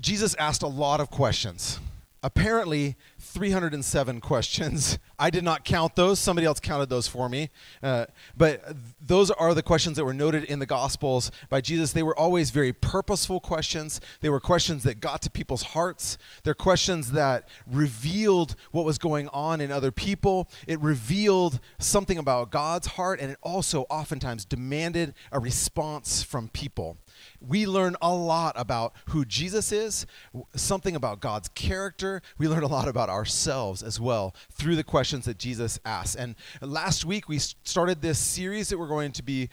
Jesus asked a lot of questions. Apparently, 307 questions. I did not count those. Somebody else counted those for me. Uh, but those are the questions that were noted in the Gospels by Jesus. They were always very purposeful questions. They were questions that got to people's hearts. They're questions that revealed what was going on in other people. It revealed something about God's heart, and it also oftentimes demanded a response from people we learn a lot about who Jesus is, something about God's character. We learn a lot about ourselves as well through the questions that Jesus asks. And last week we started this series that we're going to be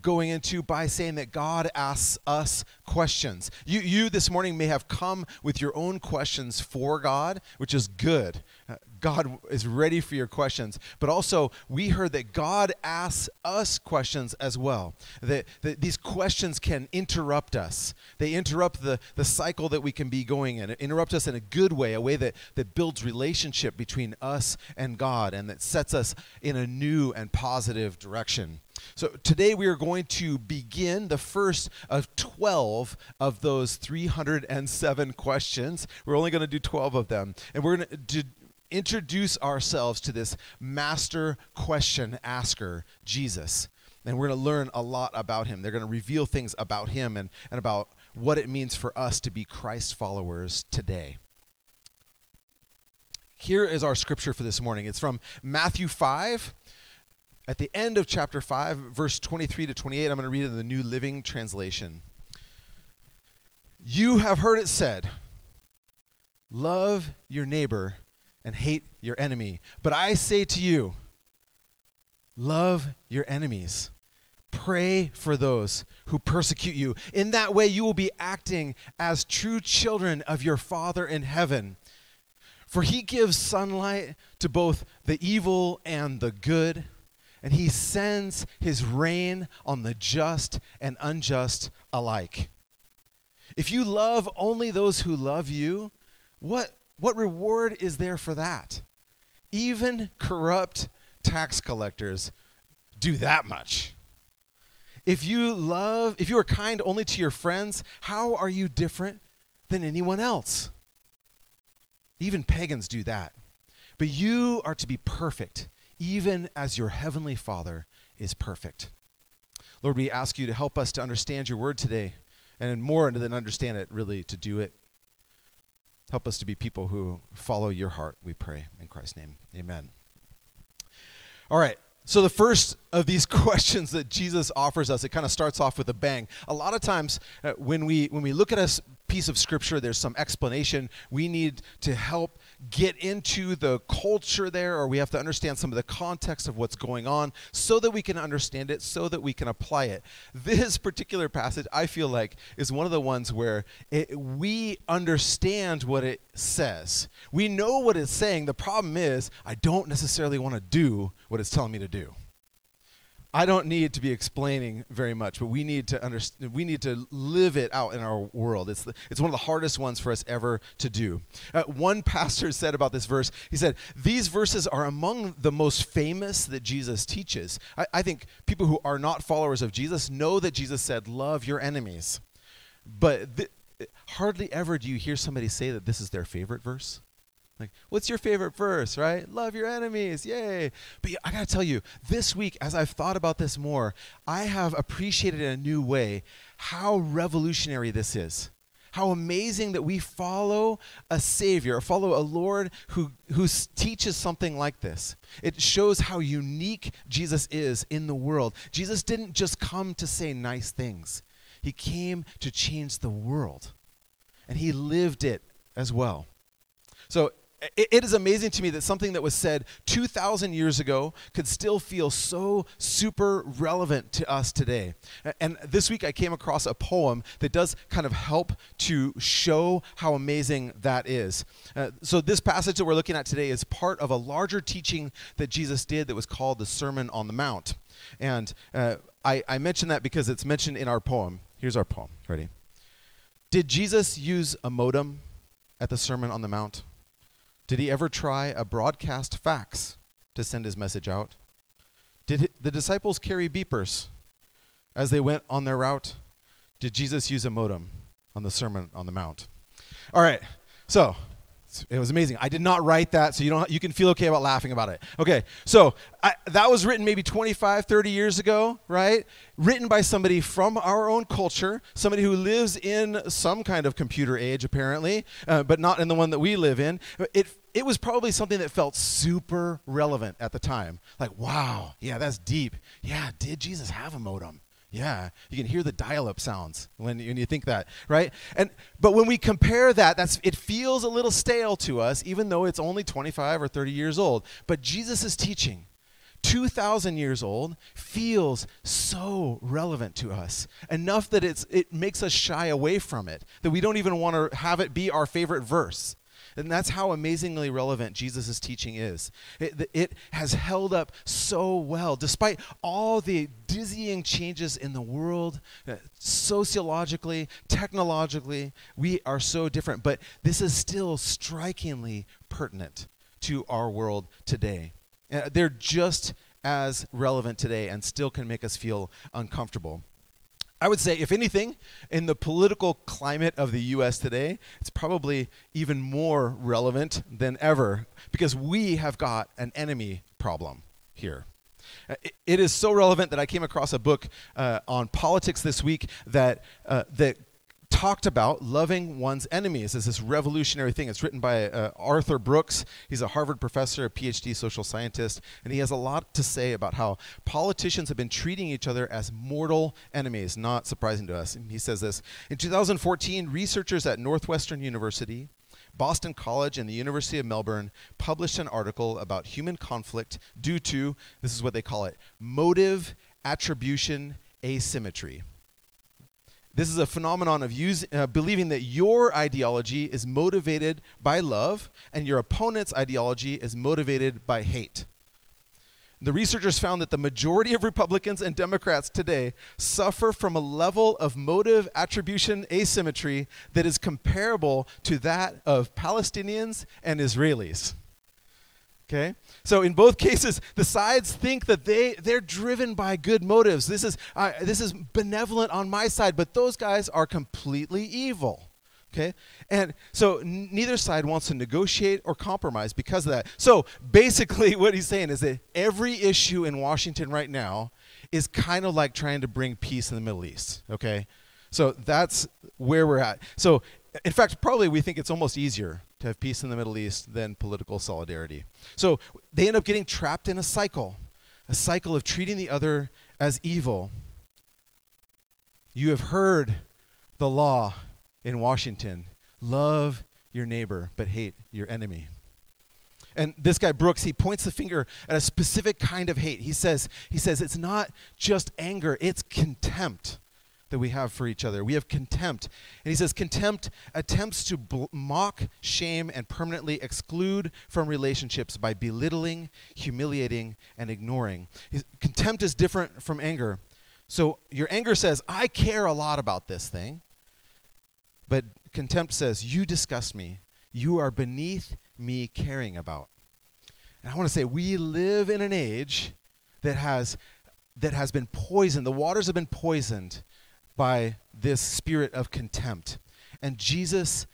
going into by saying that God asks us questions. You, you this morning may have come with your own questions for God, which is good. God is ready for your questions. But also, we heard that God asks us questions as well. That, that these questions can interrupt us. They interrupt the, the cycle that we can be going in, interrupt us in a good way, a way that, that builds relationship between us and God and that sets us in a new and positive direction. So today we are going to begin the first of 12 of those 307 questions. We're only going to do 12 of them. And we're going to introduce ourselves to this master question asker, Jesus. And we're going to learn a lot about him. They're going to reveal things about him and, and about what it means for us to be Christ followers today. Here is our scripture for this morning. It's from Matthew 5. At the end of chapter 5, verse 23 to 28, I'm going to read it in the New Living Translation. You have heard it said, Love your neighbor and hate your enemy. But I say to you, love your enemies. Pray for those who persecute you. In that way, you will be acting as true children of your Father in heaven. For he gives sunlight to both the evil and the good, and he sends his rain on the just and unjust alike. If you love only those who love you, what what reward is there for that? Even corrupt tax collectors do that much. If you love, if you are kind only to your friends, how are you different than anyone else? Even pagans do that. But you are to be perfect, even as your heavenly Father is perfect. Lord, we ask you to help us to understand your word today, and more than understand it, really to do it Help us to be people who follow your heart, we pray. In Christ's name, amen. All right. So, the first of these questions that Jesus offers us, it kind of starts off with a bang. A lot of times, uh, when, we, when we look at a piece of scripture, there's some explanation. We need to help get into the culture there, or we have to understand some of the context of what's going on so that we can understand it, so that we can apply it. This particular passage, I feel like, is one of the ones where it, we understand what it says. We know what it's saying. The problem is, I don't necessarily want to do what it's telling me to do. I don't need to be explaining very much, but we need to understand. We need to live it out in our world. It's the, it's one of the hardest ones for us ever to do. Uh, one pastor said about this verse. He said these verses are among the most famous that Jesus teaches. I, I think people who are not followers of Jesus know that Jesus said, "Love your enemies," but th- hardly ever do you hear somebody say that this is their favorite verse. Like, what's your favorite verse, right? Love your enemies, yay. But I gotta tell you, this week, as I've thought about this more, I have appreciated in a new way how revolutionary this is. How amazing that we follow a Savior, follow a Lord who, who teaches something like this. It shows how unique Jesus is in the world. Jesus didn't just come to say nice things, He came to change the world, and He lived it as well. So it, it is amazing to me that something that was said 2,000 years ago could still feel so super relevant to us today. And this week I came across a poem that does kind of help to show how amazing that is. Uh, so, this passage that we're looking at today is part of a larger teaching that Jesus did that was called the Sermon on the Mount. And uh, I, I mention that because it's mentioned in our poem. Here's our poem. Ready? Did Jesus use a modem at the Sermon on the Mount? Did he ever try a broadcast fax to send his message out? Did the disciples carry beepers as they went on their route? Did Jesus use a modem on the Sermon on the Mount? All right. So it was amazing. I did not write that, so you don't you can feel okay about laughing about it. Okay, so I, that was written maybe 25, 30 years ago, right? Written by somebody from our own culture, somebody who lives in some kind of computer age, apparently, uh, but not in the one that we live in. It it was probably something that felt super relevant at the time. Like, wow, yeah, that's deep. Yeah, did Jesus have a modem? Yeah, you can hear the dial-up sounds when, when you think that, right? And but when we compare that, that's it feels a little stale to us, even though it's only 25 or 30 years old. But Jesus' teaching, 2,000 years old, feels so relevant to us enough that it's it makes us shy away from it, that we don't even want to have it be our favorite verse. And that's how amazingly relevant Jesus' teaching is. It, it has held up so well, despite all the dizzying changes in the world, uh, sociologically, technologically, we are so different. But this is still strikingly pertinent to our world today. Uh, they're just as relevant today and still can make us feel uncomfortable. I would say, if anything, in the political climate of the US today, it's probably even more relevant than ever because we have got an enemy problem here. Uh, it is so relevant that I came across a book uh, on politics this week that, uh, that talked about loving one's enemies as this revolutionary thing. It's written by uh, Arthur Brooks. He's a Harvard professor, a PhD social scientist, and he has a lot to say about how politicians have been treating each other as mortal enemies. Not surprising to us. And he says this In 2014, researchers at Northwestern University, Boston College, and the University of Melbourne published an article about human conflict due to, this is what they call it, motive attribution asymmetry. This is a phenomenon of uh, believing that your ideology is motivated by love and your opponent's ideology is motivated by hate. The researchers found that the majority of Republicans and Democrats today suffer from a level of motive attribution asymmetry that is comparable to that of Palestinians and Israelis. Okay? So in both cases, the sides think that they, they're driven by good motives. This is, uh, this is benevolent on my side, but those guys are completely evil. Okay? And so neither side wants to negotiate or compromise because of that. So basically, what he's saying is that every issue in Washington right now is kind of like trying to bring peace in the Middle East. Okay? So that's where we're at. So, in fact, probably we think it's almost easier to have peace in the Middle East than political solidarity. So they end up getting trapped in a cycle, a cycle of treating the other as evil. You have heard the law in Washington love your neighbor, but hate your enemy. And this guy Brooks, he points the finger at a specific kind of hate. He says, he says it's not just anger, it's contempt that we have for each other. We have contempt. And he says, contempt attempts to bl- mock, shame, and permanently exclude from relationships by belittling, humiliating, and ignoring. Contempt is different from anger. So your anger says, I care a lot about this thing. But contempt says, You disgust me. You are beneath me caring about. And I want to say, we live in an age that has that has been poisoned. The waters have been poisoned by this spirit of contempt. And Jesus,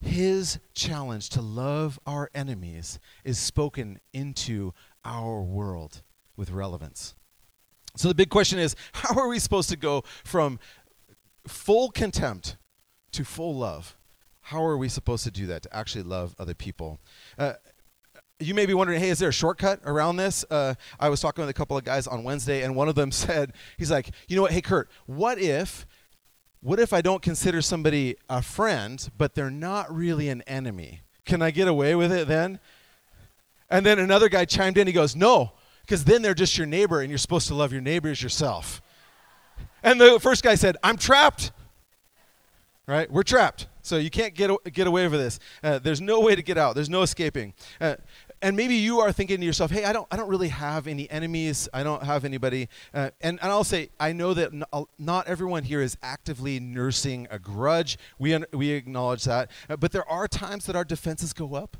his challenge to love our enemies is spoken into our world with relevance. So the big question is how are we supposed to go from full contempt to full love? How are we supposed to do that to actually love other people? Uh, you may be wondering, hey, is there a shortcut around this? Uh, I was talking with a couple of guys on Wednesday, and one of them said, he's like, you know what, hey, Kurt, what if, what if I don't consider somebody a friend, but they're not really an enemy? Can I get away with it then? And then another guy chimed in, he goes, no, because then they're just your neighbor, and you're supposed to love your neighbors yourself. And the first guy said, I'm trapped. Right? We're trapped. So you can't get, get away with this. Uh, there's no way to get out. There's no escaping. Uh, and maybe you are thinking to yourself, hey, I don't, I don't really have any enemies. I don't have anybody. Uh, and, and I'll say, I know that uh, not everyone here is actively nursing a grudge. We, we acknowledge that. Uh, but there are times that our defenses go up.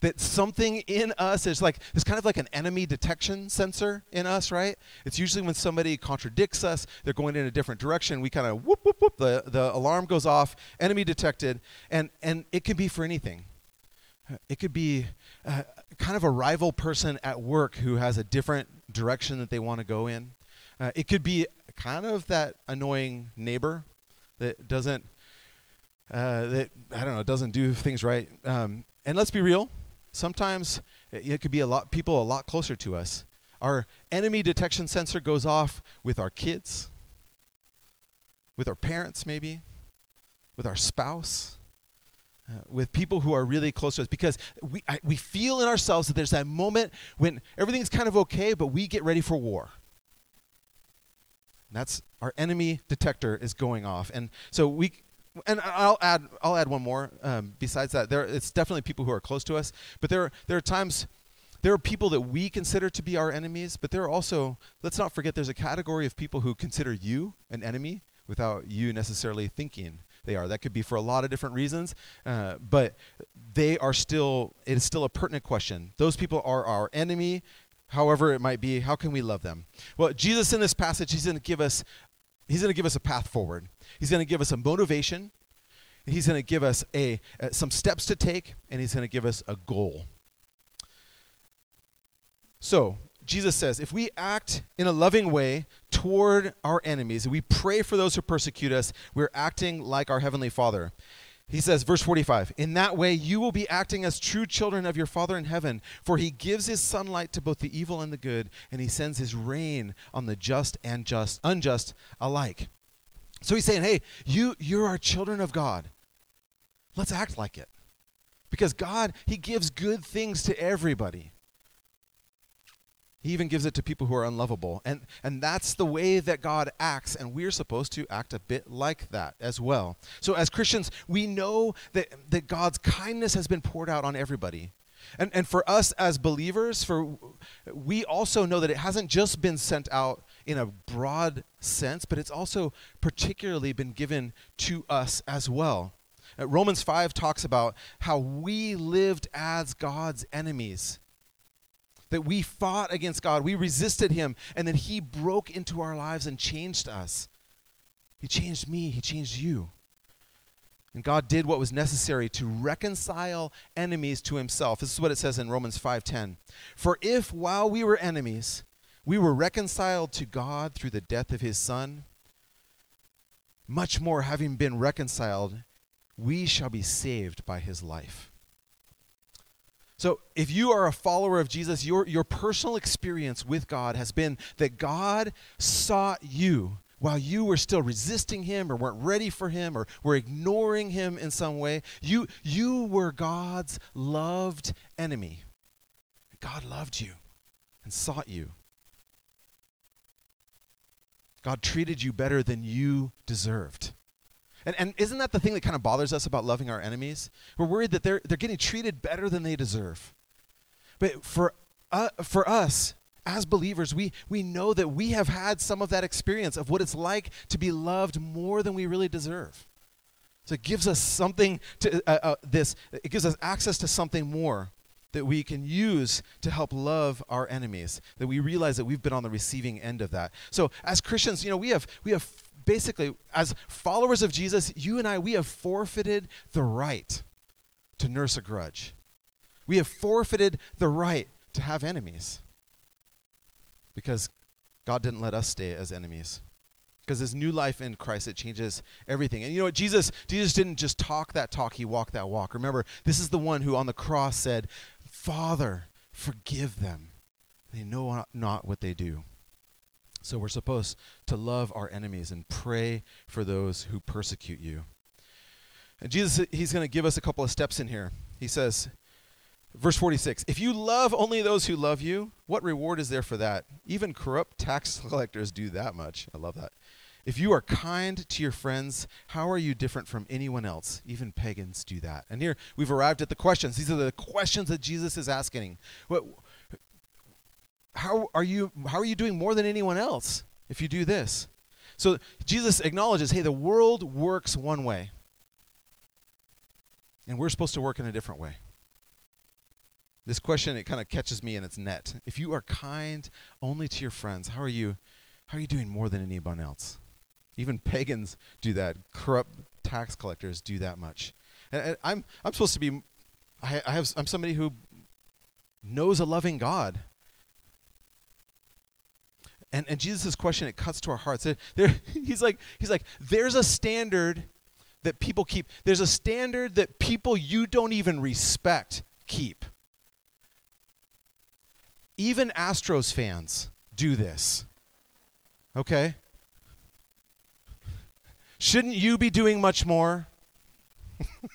that something in us is like it's kind of like an enemy detection sensor in us, right? It's usually when somebody contradicts us, they're going in a different direction. We kind of whoop whoop whoop. The the alarm goes off, enemy detected, and and it can be for anything. It could be uh, kind of a rival person at work who has a different direction that they want to go in. Uh, it could be kind of that annoying neighbor that doesn't uh, that I don't know doesn't do things right. Um, and let's be real, sometimes it could be a lot people a lot closer to us. Our enemy detection sensor goes off with our kids, with our parents, maybe, with our spouse. Uh, with people who are really close to us because we, I, we feel in ourselves that there's that moment when everything's kind of okay, but we get ready for war. And that's our enemy detector is going off. And so we, and I'll add I'll add one more. Um, besides that, there it's definitely people who are close to us, but there there are times there are people that we consider to be our enemies, but there are also let's not forget there's a category of people who consider you an enemy without you necessarily thinking they are. That could be for a lot of different reasons, uh, but they are still it is still a pertinent question. Those people are our enemy. However, it might be, how can we love them? Well, Jesus in this passage, he's going to give us He's going to give us a path forward. He's going to give us a motivation. He's going to give us a, uh, some steps to take, and he's going to give us a goal. So, Jesus says, if we act in a loving way toward our enemies, we pray for those who persecute us, we're acting like our Heavenly Father. He says, verse 45, In that way you will be acting as true children of your Father in heaven, for he gives his sunlight to both the evil and the good, and he sends his rain on the just and just unjust alike. So he's saying, Hey, you you're our children of God. Let's act like it. Because God, he gives good things to everybody. He even gives it to people who are unlovable. And, and that's the way that God acts, and we're supposed to act a bit like that as well. So, as Christians, we know that, that God's kindness has been poured out on everybody. And, and for us as believers, for we also know that it hasn't just been sent out in a broad sense, but it's also particularly been given to us as well. Uh, Romans 5 talks about how we lived as God's enemies that we fought against God, we resisted Him, and then He broke into our lives and changed us. He changed me, He changed you. And God did what was necessary to reconcile enemies to himself. This is what it says in Romans 5:10. For if while we were enemies, we were reconciled to God through the death of his son, much more having been reconciled, we shall be saved by his life. So, if you are a follower of Jesus, your, your personal experience with God has been that God sought you while you were still resisting Him or weren't ready for Him or were ignoring Him in some way. You, you were God's loved enemy. God loved you and sought you. God treated you better than you deserved. And, and isn't that the thing that kind of bothers us about loving our enemies? We're worried that they're, they're getting treated better than they deserve. But for, uh, for us, as believers, we, we know that we have had some of that experience of what it's like to be loved more than we really deserve. So it gives us something to uh, uh, this, it gives us access to something more that we can use to help love our enemies that we realize that we've been on the receiving end of that so as christians you know we have we have basically, as followers of Jesus, you and I, we have forfeited the right to nurse a grudge. We have forfeited the right to have enemies because God didn't let us stay as enemies. Because his new life in Christ, it changes everything. And you know what? Jesus, Jesus didn't just talk that talk, he walked that walk. Remember, this is the one who on the cross said, Father, forgive them. They know not what they do. So we're supposed to love our enemies and pray for those who persecute you. And Jesus, he's going to give us a couple of steps in here. He says, verse 46 If you love only those who love you, what reward is there for that? Even corrupt tax collectors do that much. I love that. If you are kind to your friends, how are you different from anyone else? Even pagans do that. And here we've arrived at the questions. These are the questions that Jesus is asking. What, how are you how are you doing more than anyone else if you do this? So Jesus acknowledges, hey, the world works one way. And we're supposed to work in a different way. This question it kind of catches me in its net. If you are kind only to your friends, how are you how are you doing more than anyone else? Even pagans do that. Corrupt tax collectors do that much. And, I'm I'm supposed to be I, I have I'm somebody who knows a loving God. And and Jesus' question it cuts to our hearts. There, he's like he's like there's a standard that people keep. There's a standard that people you don't even respect keep. Even Astros fans do this. Okay? Shouldn't you be doing much more?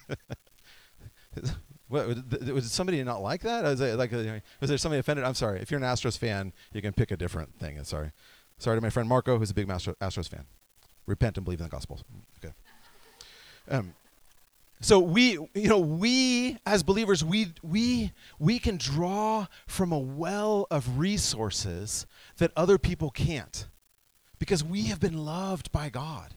what, did somebody not like that? Was, like, was there somebody offended? I'm sorry. If you're an Astros fan, you can pick a different thing. Sorry. Sorry to my friend Marco, who's a big Astros fan. Repent and believe in the gospel. Okay. Um, so we, you know, we as believers, we we we can draw from a well of resources that other people can't, because we have been loved by God,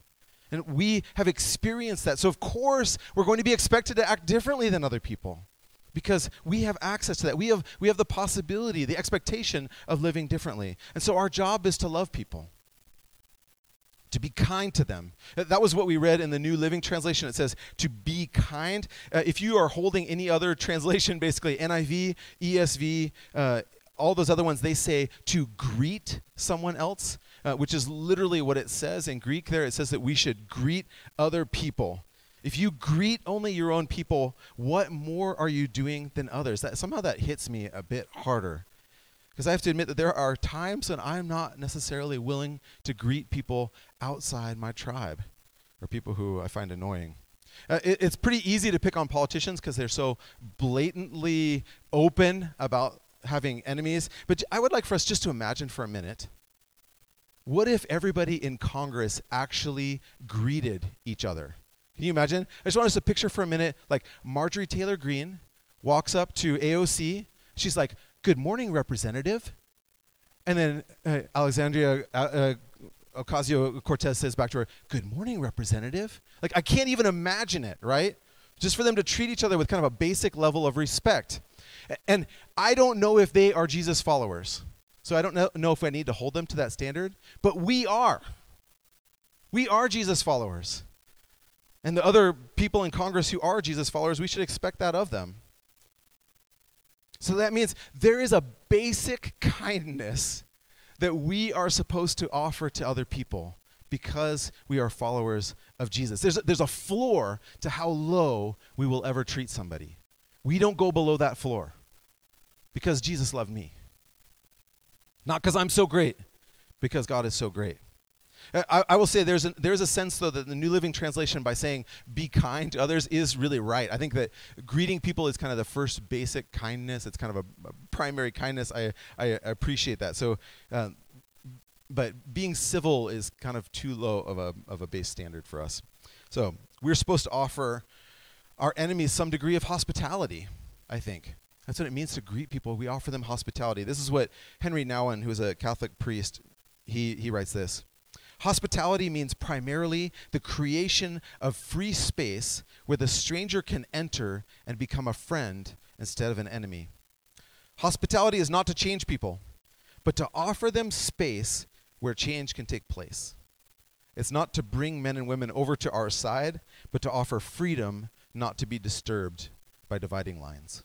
and we have experienced that. So of course we're going to be expected to act differently than other people, because we have access to that. We have we have the possibility, the expectation of living differently, and so our job is to love people to be kind to them. That was what we read in the New Living Translation. It says to be kind. Uh, if you are holding any other translation, basically NIV, ESV, uh, all those other ones, they say to greet someone else, uh, which is literally what it says in Greek there. It says that we should greet other people. If you greet only your own people, what more are you doing than others? That, somehow that hits me a bit harder. Because I have to admit that there are times when I'm not necessarily willing to greet people outside my tribe or people who I find annoying. Uh, it, it's pretty easy to pick on politicians because they're so blatantly open about having enemies. But I would like for us just to imagine for a minute what if everybody in Congress actually greeted each other? Can you imagine? I just want us to picture for a minute like Marjorie Taylor Greene walks up to AOC. She's like, Good morning, representative. And then uh, Alexandria uh, uh, Ocasio Cortez says back to her, Good morning, representative. Like, I can't even imagine it, right? Just for them to treat each other with kind of a basic level of respect. And I don't know if they are Jesus followers. So I don't know, know if I need to hold them to that standard, but we are. We are Jesus followers. And the other people in Congress who are Jesus followers, we should expect that of them. So that means there is a basic kindness that we are supposed to offer to other people because we are followers of Jesus. There's a, there's a floor to how low we will ever treat somebody. We don't go below that floor because Jesus loved me. Not because I'm so great, because God is so great. I, I, will say there's a, there's a sense, though, that the New Living Translation, by saying be kind to others, is really right. I think that greeting people is kind of the first basic kindness. It's kind of a, a primary kindness. I, I appreciate that. So, uh, but being civil is kind of too low of a, of a base standard for us. So, we're supposed to offer our enemies some degree of hospitality, I think. That's what it means to greet people. We offer them hospitality. This is what Henry Nouwen, who is a Catholic priest, he, he writes this. Hospitality means primarily the creation of free space where the stranger can enter and become a friend instead of an enemy. Hospitality is not to change people, but to offer them space where change can take place. It's not to bring men and women over to our side, but to offer freedom not to be disturbed by dividing lines.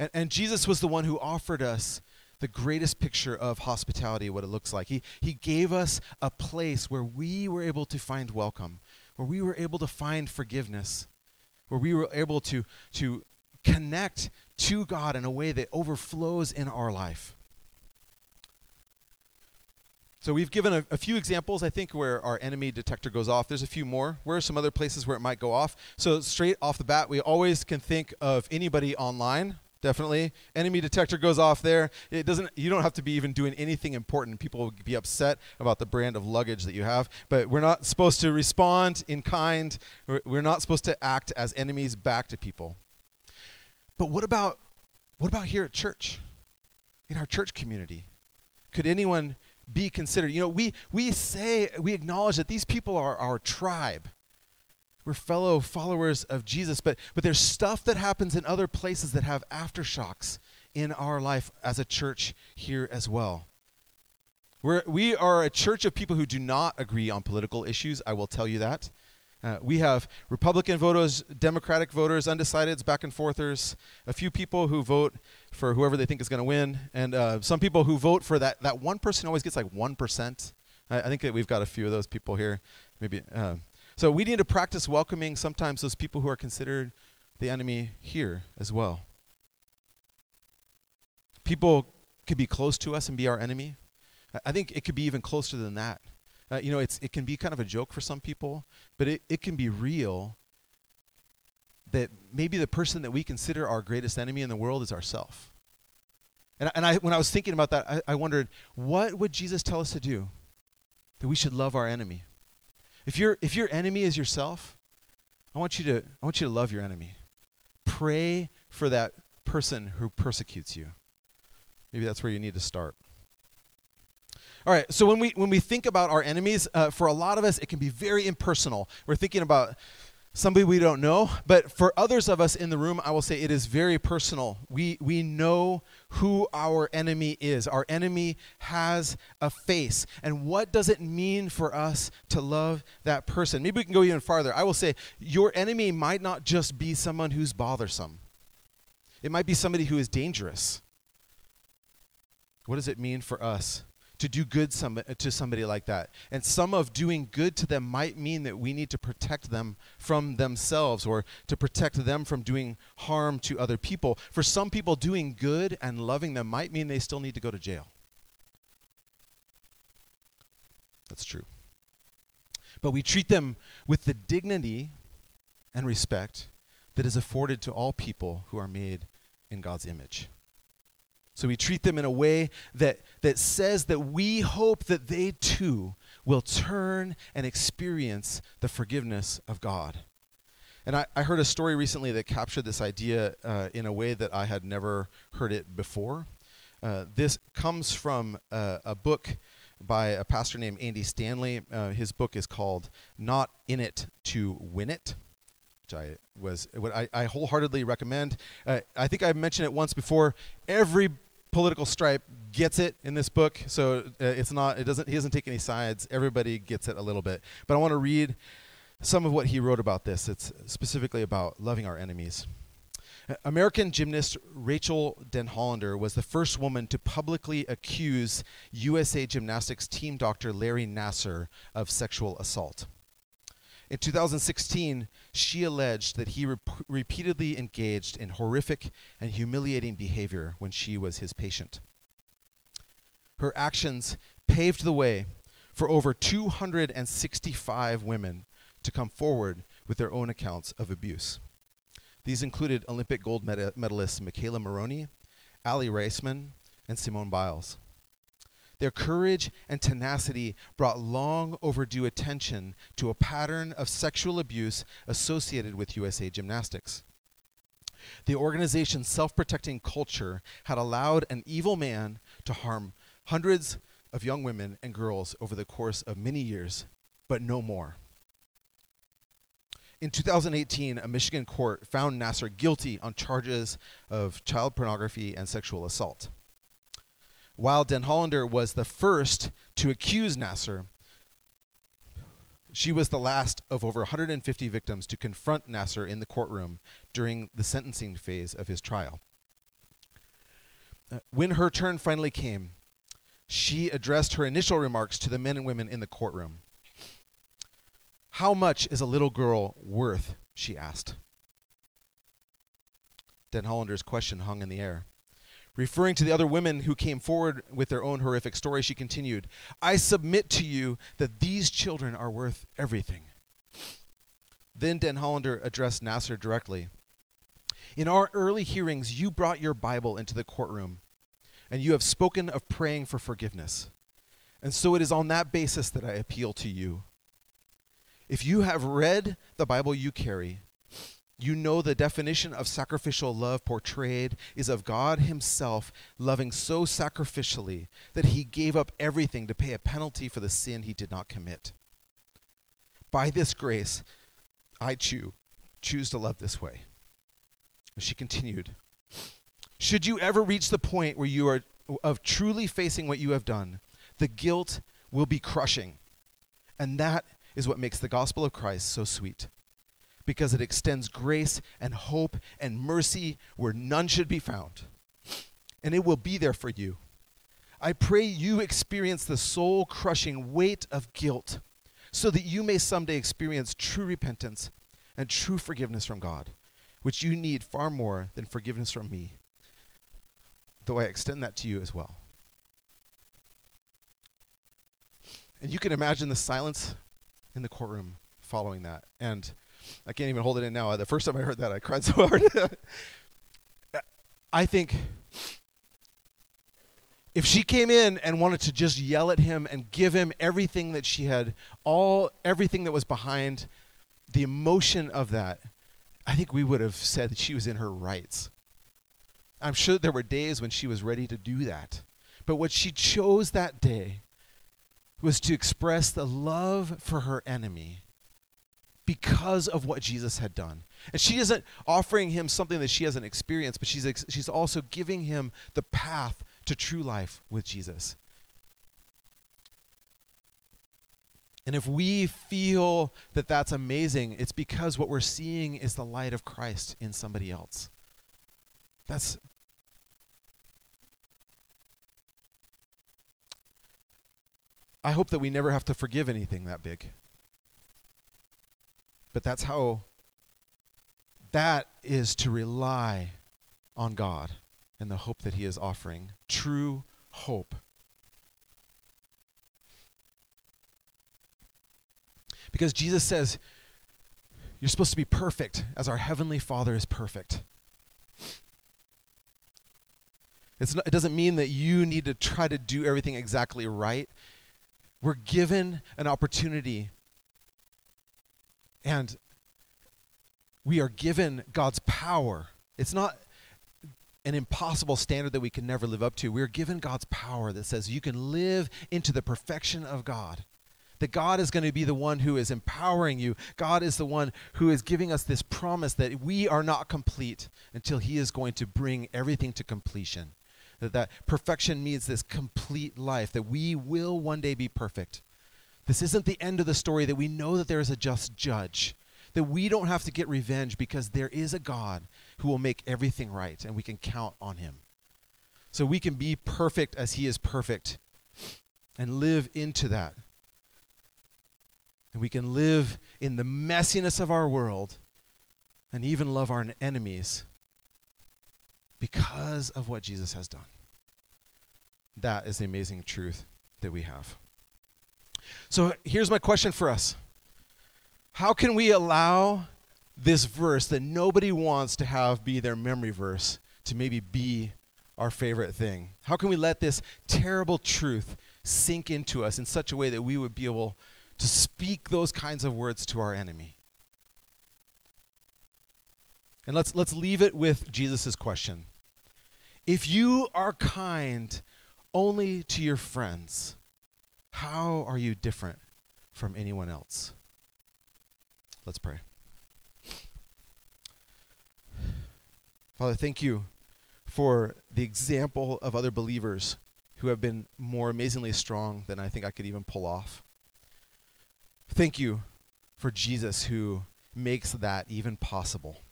And, and Jesus was the one who offered us the greatest picture of hospitality, what it looks like. He, he gave us a place where we were able to find welcome, where we were able to find forgiveness, where we were able to, to connect to God in a way that overflows in our life. So we've given a, a, few examples, I think, where our enemy detector goes off. There's a few more. Where are some other places where it might go off? So straight off the bat, we always can think of anybody online definitely. Enemy detector goes off there. It doesn't. You don't have to be even doing anything important. People will be upset about the brand of luggage that you have. But we're not supposed to respond in kind. We're not supposed to act as enemies back to people. But what about what about here at church, in our church community? Could anyone be considered? You know, we we say we acknowledge that these people are our tribe. We're fellow followers of Jesus, but, but there's stuff that happens in other places that have aftershocks in our life as a church here as well. We're, we are a church of people who do not agree on political issues, I will tell you that. Uh, we have Republican voters, Democratic voters, undecideds, back and forthers, a few people who vote for whoever they think is going to win, and uh, some people who vote for that, that one person always gets like 1%. I, I think that we've got a few of those people here. Maybe. Uh, so we need to practice welcoming sometimes those people who are considered the enemy here as well. People could be close to us and be our enemy. I think it could be even closer than that. Uh, you know, it's, it can be kind of a joke for some people, but it, it can be real that maybe the person that we consider our greatest enemy in the world is ourself. And, and I, when I was thinking about that, I, I wondered, what would Jesus tell us to do? That we should love our enemy. If, your if your enemy is yourself, I want you to, I want you to love your enemy. Pray for that person who persecutes you. Maybe that's where you need to start. All right, so when we when we think about our enemies, uh, for a lot of us, it can be very impersonal. We're thinking about somebody we don't know, but for others of us in the room, I will say it is very personal. We we know who our enemy is. Our enemy has a face, and what does it mean for us to love that person? Maybe we can go even farther. I will say your enemy might not just be someone who's bothersome. It might be somebody who is dangerous. What does it mean for us to do good some, uh, to somebody like that. And some of doing good to them might mean that we need to protect them from themselves or to protect them from doing harm to other people. For some people, doing good and loving them might mean they still need to go to jail. That's true. But we treat them with the dignity and respect that is afforded to all people who are made in God's image. So we treat them in a way that, that says that we hope that they too will turn and experience the forgiveness of God. And I, I heard a story recently that captured this idea uh, in a way that I had never heard it before. Uh, this comes from uh, a book by a pastor named Andy Stanley. Uh, his book is called Not In It to Win It which I was what I, I wholeheartedly recommend. Uh, I think I mentioned it once before. Every political stripe gets it in this book, so uh, it's not. It doesn't. He doesn't take any sides. Everybody gets it a little bit. But I want to read some of what he wrote about this. It's specifically about loving our enemies. American gymnast Rachael Denhollander was the first woman to publicly accuse USA Gymnastics team doctor Larry Nassar of sexual assault. In 2016, she alleged that he rep- repeatedly engaged in horrific and humiliating behavior when she was his patient. Her actions paved the way for over 265 women to come forward with their own accounts of abuse. These included Olympic gold medalists McKayla Maroney, Aly Raisman, and Simone Biles. Their courage and tenacity brought long overdue attention to a pattern of sexual abuse associated with USA Gymnastics. The organization's self protecting culture had allowed an evil man to harm hundreds of young women and girls over the course of many years, but no more. In 2018, a Michigan court found Nassar guilty on charges of child pornography and sexual assault. While Denhollander was the first to accuse Nassar, she was the last of over 150 victims to confront Nassar in the courtroom during the sentencing phase of his trial. Uh, when her turn finally came, she addressed her initial remarks to the men and women in the courtroom. How much is a little girl worth? she asked. Denhollander's question hung in the air. Referring to the other women who came forward with their own horrific story, she continued, I submit to you that these children are worth everything. Then Denhollander addressed Nassar directly. In our early hearings, you brought your Bible into the courtroom, and you have spoken of praying for forgiveness. And so it is on that basis that I appeal to you. If you have read the Bible you carry, you know the definition of sacrificial love portrayed is of God Himself loving so sacrificially that He gave up everything to pay a penalty for the sin He did not commit. By this grace, I choose choose to love this way. She continued, Should you ever reach the point where you are of truly facing what you have done, the guilt will be crushing. And that is what makes the gospel of Christ so sweet. Because it extends grace and hope and mercy where none should be found. And it will be there for you. I pray you experience the soul crushing weight of guilt so that you may someday experience true repentance and true forgiveness from God, which you need far more than forgiveness from me, though I extend that to you as well. And you can imagine the silence in the courtroom following that. And I can't even hold it in now. The first time I heard that, I cried so hard. I think if she came in and wanted to just yell at him and give him everything that she had, all everything that was behind the emotion of that, I think we would have said that she was in her rights. I'm sure there were days when she was ready to do that. But what she chose that day was to express the love for her enemy because of what Jesus had done. And she isn't offering him something that she hasn't experienced, but she's, ex- she's also giving him the path to true life with Jesus. And if we feel that that's amazing, it's because what we're seeing is the light of Christ in somebody else. That's I hope that we never have to forgive anything that big. But that's how that is to rely on God and the hope that He is offering. True hope. Because Jesus says, You're supposed to be perfect as our Heavenly Father is perfect. Not, it doesn't mean that you need to try to do everything exactly right. We're given an opportunity and we are given God's power. It's not an impossible standard that we can never live up to. We're given God's power that says you can live into the perfection of God. That God is going to be the one who is empowering you. God is the one who is giving us this promise that we are not complete until He is going to bring everything to completion. That, that perfection means this complete life, that we will one day be perfect. This isn't the end of the story, that we know that there is a just judge, that we don't have to get revenge because there is a God who will make everything right and we can count on him. So we can be perfect as he is perfect and live into that. And we can live in the messiness of our world and even love our enemies because of what Jesus has done. That is the amazing truth that we have. So here's my question for us How can we allow this verse that nobody wants to have be their memory verse to maybe be our favorite thing? How can we let this terrible truth sink into us in such a way that we would be able to speak those kinds of words to our enemy? And let's, let's leave it with Jesus' question. If you are kind only to your friends, how are you different from anyone else? Let's pray. Father, thank you for the example of other believers who have been more amazingly strong than I think I could even pull off. Thank you for Jesus who makes that even possible.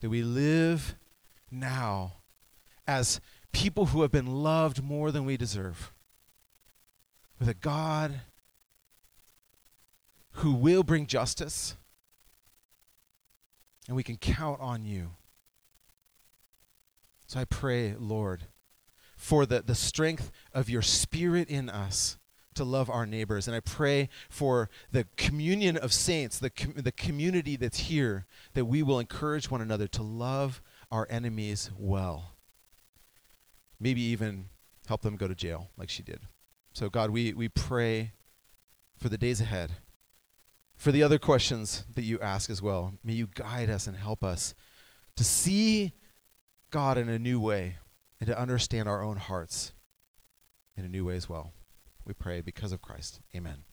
That we live now as people who have been loved more than we deserve with a God who will bring justice, and we can count on you. So I pray, Lord, for the, the strength of your spirit in us to love our neighbors. And I pray for the communion of saints, the, com- the community that's here, that we will encourage one another to love our enemies well. Maybe even help them go to jail like she did. So, God, we, we pray for the days ahead, for the other questions that you ask as well. May you guide us and help us to see God in a new way and to understand our own hearts in a new way as well. We pray because of Christ. Amen.